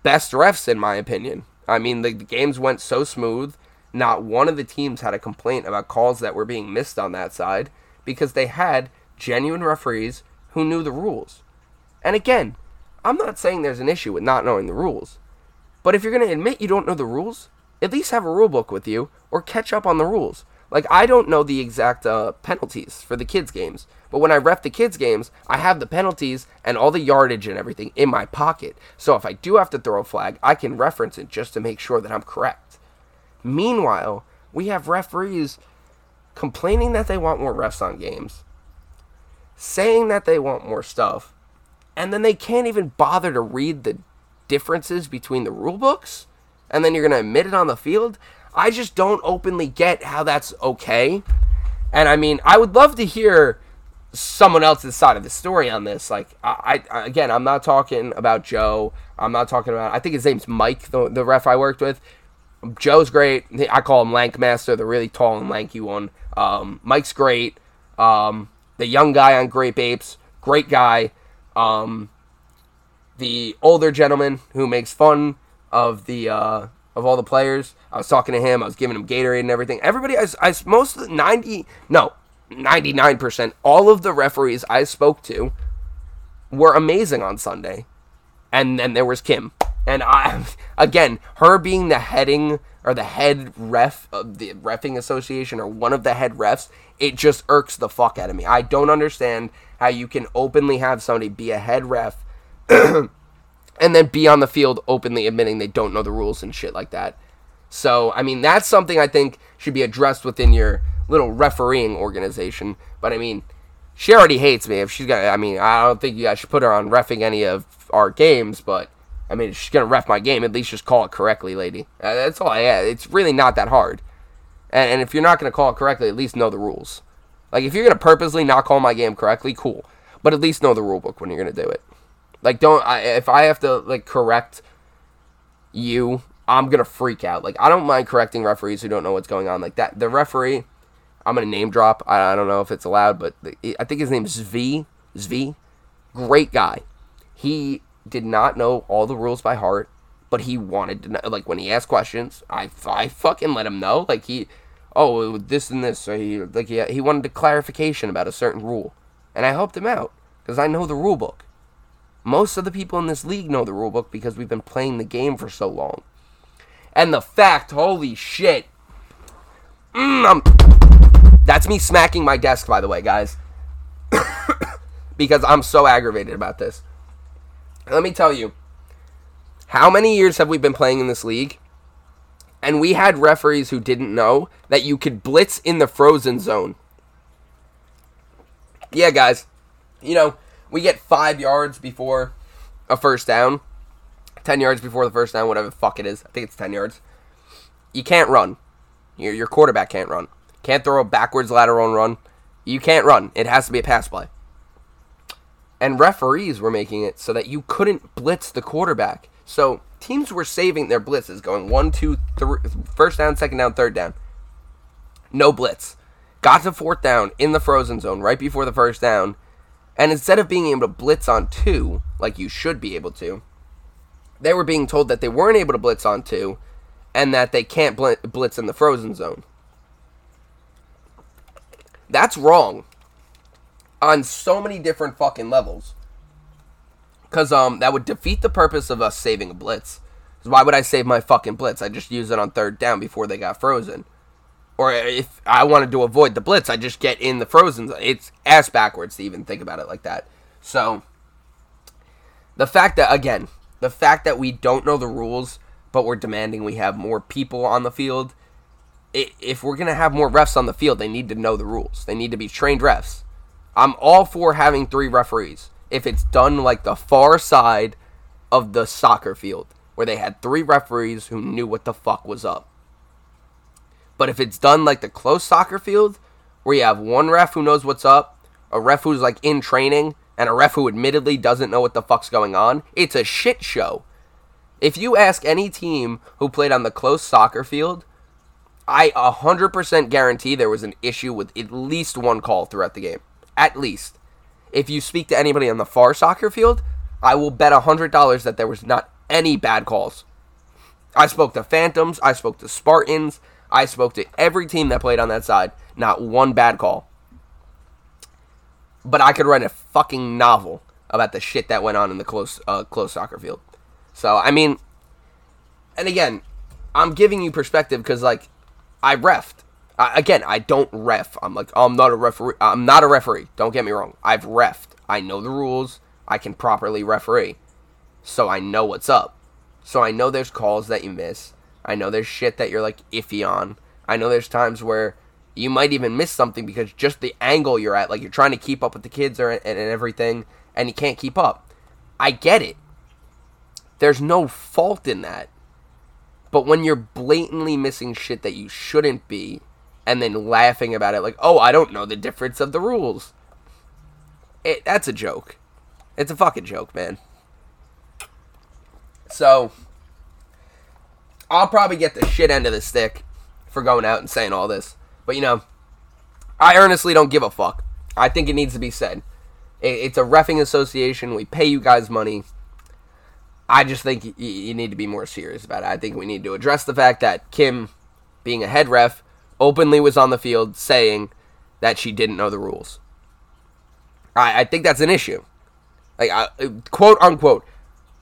best refs in my opinion. I mean the, the games went so smooth. Not one of the teams had a complaint about calls that were being missed on that side because they had genuine referees who knew the rules. And again, I'm not saying there's an issue with not knowing the rules. But if you're going to admit you don't know the rules, at least have a rule book with you or catch up on the rules. Like I don't know the exact uh, penalties for the kids games, but when I ref the kids games, I have the penalties and all the yardage and everything in my pocket. So if I do have to throw a flag, I can reference it just to make sure that I'm correct. Meanwhile, we have referees complaining that they want more refs on games, saying that they want more stuff, and then they can't even bother to read the differences between the rule books and then you're going to admit it on the field. I just don't openly get how that's okay. And I mean, I would love to hear someone else's side of the story on this. Like, I, I again, I'm not talking about Joe. I'm not talking about. I think his name's Mike, the, the ref I worked with. Joe's great. I call him Lankmaster, the really tall and lanky one. Um, Mike's great. Um, the young guy on Grape Apes, great guy. Um, the older gentleman who makes fun of the uh, of all the players. I was talking to him. I was giving him Gatorade and everything. Everybody, I, I most of the ninety, no, ninety nine percent, all of the referees I spoke to were amazing on Sunday, and then there was Kim, and I, [LAUGHS] again, her being the heading or the head ref of the refing association or one of the head refs, it just irks the fuck out of me. I don't understand how you can openly have somebody be a head ref [CLEARS THROAT] and then be on the field openly admitting they don't know the rules and shit like that. So, I mean, that's something I think should be addressed within your little refereeing organization. But I mean, she already hates me. If she's gonna, I mean, I don't think you guys should put her on refing any of our games, but I mean, if she's gonna ref my game, at least just call it correctly, lady. Uh, that's all I ask. It's really not that hard. And, and if you're not gonna call it correctly, at least know the rules. Like if you're gonna purposely not call my game correctly, cool. But at least know the rule book when you're gonna do it. Like don't I, if I have to like correct you, I'm gonna freak out. Like I don't mind correcting referees who don't know what's going on. Like that, the referee, I'm gonna name drop. I, I don't know if it's allowed, but the, I think his name is Zvi. Zvi, great guy. He did not know all the rules by heart, but he wanted to know. Like when he asked questions, I I fucking let him know. Like he, oh this and this. So he like he he wanted a clarification about a certain rule, and I helped him out because I know the rule book. Most of the people in this league know the rulebook because we've been playing the game for so long. And the fact, holy shit. Mm, that's me smacking my desk, by the way, guys. [COUGHS] because I'm so aggravated about this. Let me tell you, how many years have we been playing in this league? And we had referees who didn't know that you could blitz in the frozen zone. Yeah, guys. You know, we get five yards before a first down, 10 yards before the first down, whatever the fuck it is. I think it's 10 yards. You can't run. Your, your quarterback can't run. Can't throw a backwards lateral and run. You can't run. It has to be a pass play. And referees were making it so that you couldn't blitz the quarterback. So teams were saving their blitzes, going one, two, three, first down, second down, third down. No blitz. Got to fourth down in the frozen zone right before the first down and instead of being able to blitz on two, like you should be able to, they were being told that they weren't able to blitz on two and that they can't blitz in the frozen zone. That's wrong on so many different fucking levels. Cause um that would defeat the purpose of us saving a blitz. Why would I save my fucking blitz? I just use it on third down before they got frozen or if I wanted to avoid the blitz, I just get in the frozen. It's ass backwards to even think about it like that. So the fact that again, the fact that we don't know the rules, but we're demanding we have more people on the field. If we're gonna have more refs on the field, they need to know the rules. They need to be trained refs. I'm all for having three referees if it's done like the far side of the soccer field, where they had three referees who knew what the fuck was up. But if it's done like the close soccer field, where you have one ref who knows what's up, a ref who's like in training, and a ref who admittedly doesn't know what the fuck's going on, it's a shit show. If you ask any team who played on the close soccer field, I 100% guarantee there was an issue with at least one call throughout the game. At least. If you speak to anybody on the far soccer field, I will bet $100 that there was not any bad calls. I spoke to Phantoms, I spoke to Spartans, I spoke to every team that played on that side. Not one bad call. But I could write a fucking novel about the shit that went on in the close uh, close soccer field. So I mean, and again, I'm giving you perspective because like I refed. I, again, I don't ref. I'm like oh, I'm not a referee. I'm not a referee. Don't get me wrong. I've refed. I know the rules. I can properly referee. So I know what's up. So I know there's calls that you miss. I know there's shit that you're like iffy on. I know there's times where you might even miss something because just the angle you're at, like you're trying to keep up with the kids or, and, and everything, and you can't keep up. I get it. There's no fault in that. But when you're blatantly missing shit that you shouldn't be, and then laughing about it like, oh, I don't know the difference of the rules. It, that's a joke. It's a fucking joke, man. So, I'll probably get the shit end of the stick for going out and saying all this. But you know, I earnestly don't give a fuck. I think it needs to be said. It's a refing association. We pay you guys money. I just think you need to be more serious about it. I think we need to address the fact that Kim, being a head ref, openly was on the field saying that she didn't know the rules. I, I think that's an issue. Like, I, quote unquote.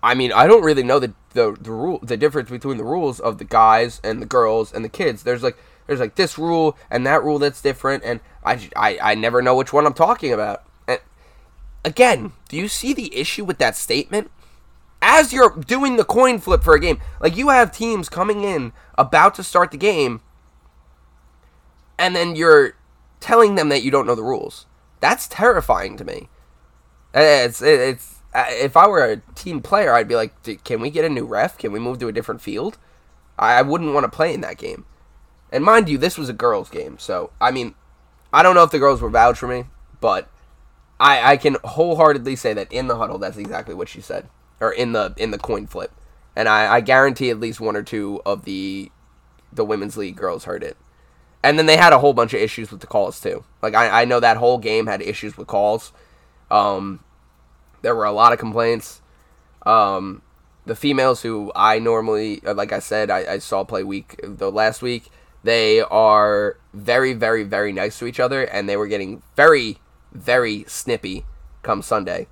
I mean, I don't really know the the the rule the difference between the rules of the guys and the girls and the kids. There's like there's like this rule and that rule that's different, and I I, I never know which one I'm talking about. And again, do you see the issue with that statement? As you're doing the coin flip for a game, like you have teams coming in about to start the game, and then you're telling them that you don't know the rules. That's terrifying to me. Eh, it's eh, it's eh, if I were a team player, I'd be like, can we get a new ref? Can we move to a different field? I wouldn't want to play in that game. And mind you, this was a girls' game, so I mean, I don't know if the girls were vouch for me, but I I can wholeheartedly say that in the huddle, that's exactly what she said, or in the in the coin flip, and I, I guarantee at least one or two of the the women's league girls heard it. And then they had a whole bunch of issues with the calls too. Like I, I know that whole game had issues with calls. Um, there were a lot of complaints. Um, the females who I normally, uh, like I said, I, I saw play week the last week. They are very, very, very nice to each other, and they were getting very, very snippy come Sunday.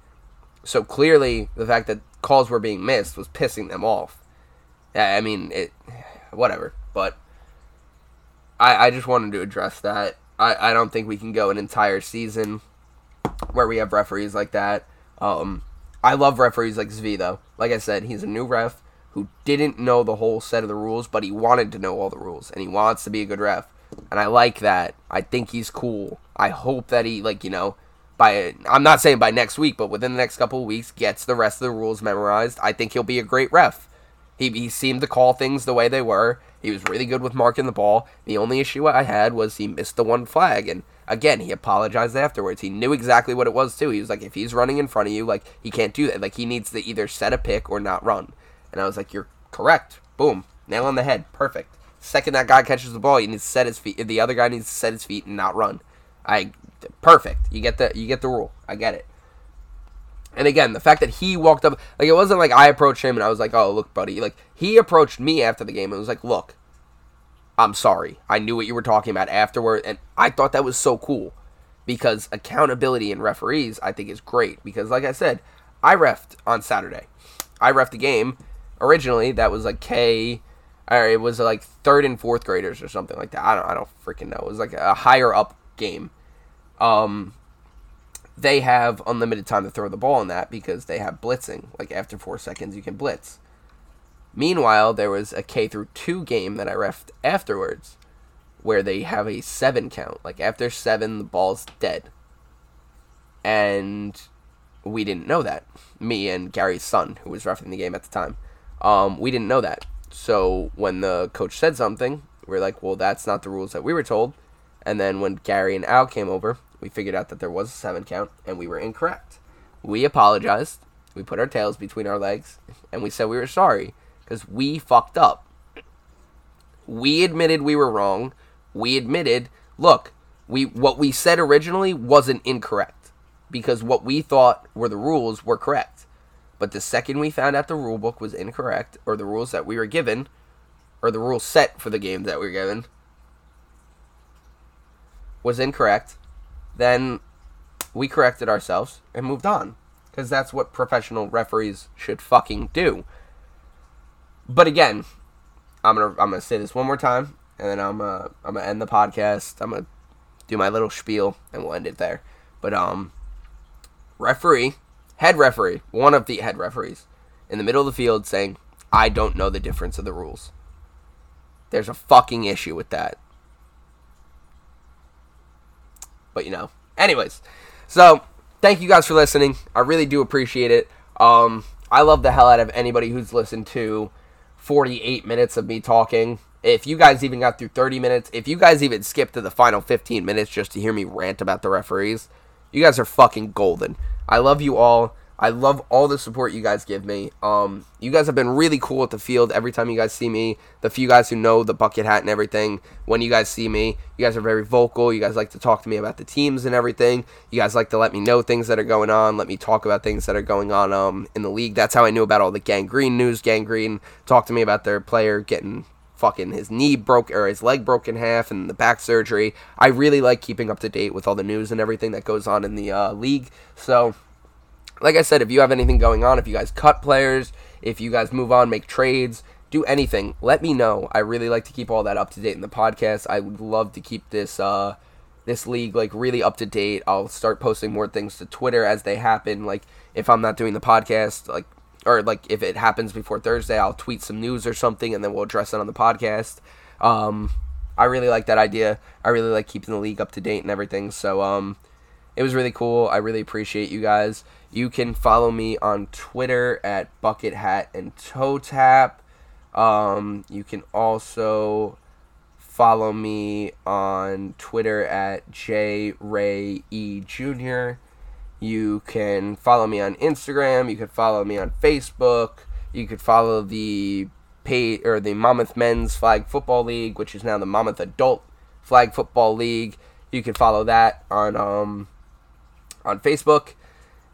So clearly, the fact that calls were being missed was pissing them off. I mean, it, whatever. But I, I just wanted to address that. I, I don't think we can go an entire season where we have referees like that. Um, I love referees like Zvi though. Like I said, he's a new ref who didn't know the whole set of the rules, but he wanted to know all the rules and he wants to be a good ref. And I like that. I think he's cool. I hope that he like, you know, by I'm not saying by next week, but within the next couple of weeks gets the rest of the rules memorized. I think he'll be a great ref. He, he seemed to call things the way they were. He was really good with marking the ball. The only issue I had was he missed the one flag, and again, he apologized afterwards. He knew exactly what it was too. He was like, if he's running in front of you, like he can't do that. Like he needs to either set a pick or not run. And I was like, you're correct. Boom, nail on the head. Perfect. Second that guy catches the ball, he needs to set his feet. The other guy needs to set his feet and not run. I perfect. You get the you get the rule. I get it. And again, the fact that he walked up, like it wasn't like I approached him and I was like, "Oh, look, buddy." Like he approached me after the game and was like, "Look, I'm sorry. I knew what you were talking about afterward, and I thought that was so cool because accountability in referees, I think, is great. Because, like I said, I refed on Saturday. I refed a game originally that was like K, or it was like third and fourth graders or something like that. I don't, I don't freaking know. It was like a higher up game. Um, they have unlimited time to throw the ball in that because they have blitzing. Like after four seconds, you can blitz. Meanwhile, there was a K through two game that I refed afterwards, where they have a seven count. Like after seven, the ball's dead, and we didn't know that. Me and Gary's son, who was refing the game at the time, um, we didn't know that. So when the coach said something, we are like, "Well, that's not the rules that we were told." And then when Gary and Al came over, we figured out that there was a seven count, and we were incorrect. We apologized. We put our tails between our legs, and we said we were sorry because we fucked up. We admitted we were wrong. We admitted, look, we what we said originally wasn't incorrect because what we thought were the rules were correct. But the second we found out the rule book was incorrect or the rules that we were given or the rule set for the game that we were given was incorrect, then we corrected ourselves and moved on because that's what professional referees should fucking do. But again, I'm gonna I'm gonna say this one more time, and then I'm uh I'm gonna end the podcast. I'm gonna do my little spiel, and we'll end it there. But um, referee, head referee, one of the head referees, in the middle of the field saying, "I don't know the difference of the rules." There's a fucking issue with that. But you know, anyways, so thank you guys for listening. I really do appreciate it. Um, I love the hell out of anybody who's listened to 48 minutes of me talking. If you guys even got through 30 minutes, if you guys even skipped to the final 15 minutes just to hear me rant about the referees, you guys are fucking golden. I love you all. I love all the support you guys give me. Um, you guys have been really cool at the field every time you guys see me. The few guys who know the bucket hat and everything, when you guys see me, you guys are very vocal. You guys like to talk to me about the teams and everything. You guys like to let me know things that are going on. Let me talk about things that are going on um, in the league. That's how I knew about all the Gang Green news. Gang Green talked to me about their player getting fucking his knee broke or his leg broke in half and the back surgery. I really like keeping up to date with all the news and everything that goes on in the uh, league. So like I said, if you have anything going on, if you guys cut players, if you guys move on, make trades, do anything, let me know. I really like to keep all that up to date in the podcast. I would love to keep this uh this league like really up to date. I'll start posting more things to Twitter as they happen. Like if I'm not doing the podcast, like or like if it happens before Thursday, I'll tweet some news or something and then we'll address it on the podcast. Um I really like that idea. I really like keeping the league up to date and everything. So um it was really cool. I really appreciate you guys. You can follow me on Twitter at Bucket Hat and Toe Tap. Um, you can also follow me on Twitter at J Ray E Jr. You can follow me on Instagram. You could follow me on Facebook. You could follow the pay or the Monmouth Men's Flag Football League, which is now the Monmouth Adult Flag Football League. You can follow that on um, on Facebook.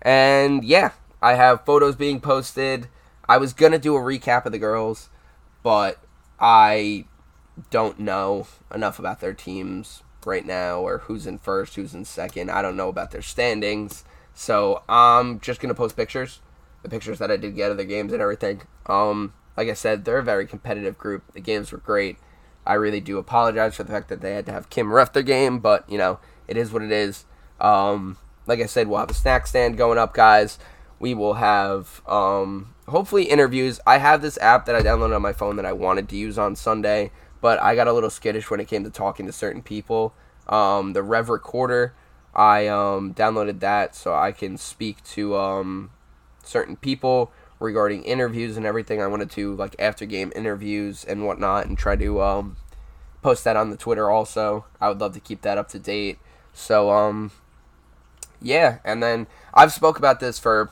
And yeah, I have photos being posted. I was gonna do a recap of the girls, but I don't know enough about their teams right now or who's in first, who's in second. I don't know about their standings. So I'm just gonna post pictures, the pictures that I did get of the games and everything. Um, like I said, they're a very competitive group. The games were great. I really do apologize for the fact that they had to have Kim ref their game, but you know it is what it is. Um, like I said, we'll have a snack stand going up, guys. We will have um, hopefully interviews. I have this app that I downloaded on my phone that I wanted to use on Sunday, but I got a little skittish when it came to talking to certain people. Um, the Rev Recorder, I um, downloaded that so I can speak to um, certain people regarding interviews and everything. I wanted to like after game interviews and whatnot, and try to um, post that on the Twitter also. I would love to keep that up to date. So um, yeah, and then I've spoke about this for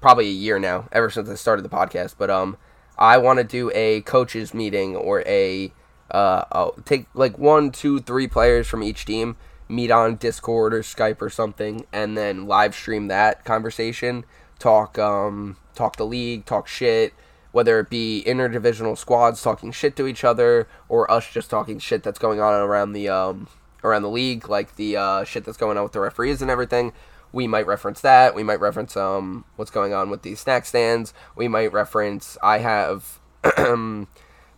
probably a year now, ever since I started the podcast. But um, I want to do a coaches meeting or a uh, I'll take like one, two, three players from each team, meet on Discord or Skype or something, and then live stream that conversation. Talk um, talk the league, talk shit, whether it be interdivisional squads talking shit to each other or us just talking shit that's going on around the um, around the league, like the uh, shit that's going on with the referees and everything we might reference that. We might reference um what's going on with these snack stands. We might reference I have [CLEARS THROAT]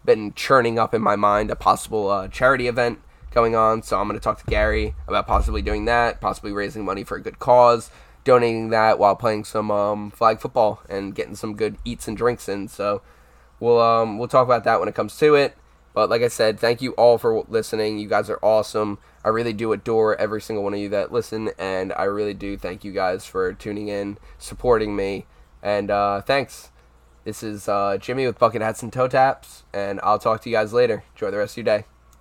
been churning up in my mind a possible uh, charity event going on, so I'm going to talk to Gary about possibly doing that, possibly raising money for a good cause, donating that while playing some um, flag football and getting some good eats and drinks in. So we'll um, we'll talk about that when it comes to it. But like I said, thank you all for listening. You guys are awesome. I really do adore every single one of you that listen, and I really do thank you guys for tuning in, supporting me, and uh, thanks. This is uh, Jimmy with Bucket Hats and Toe Taps, and I'll talk to you guys later. Enjoy the rest of your day.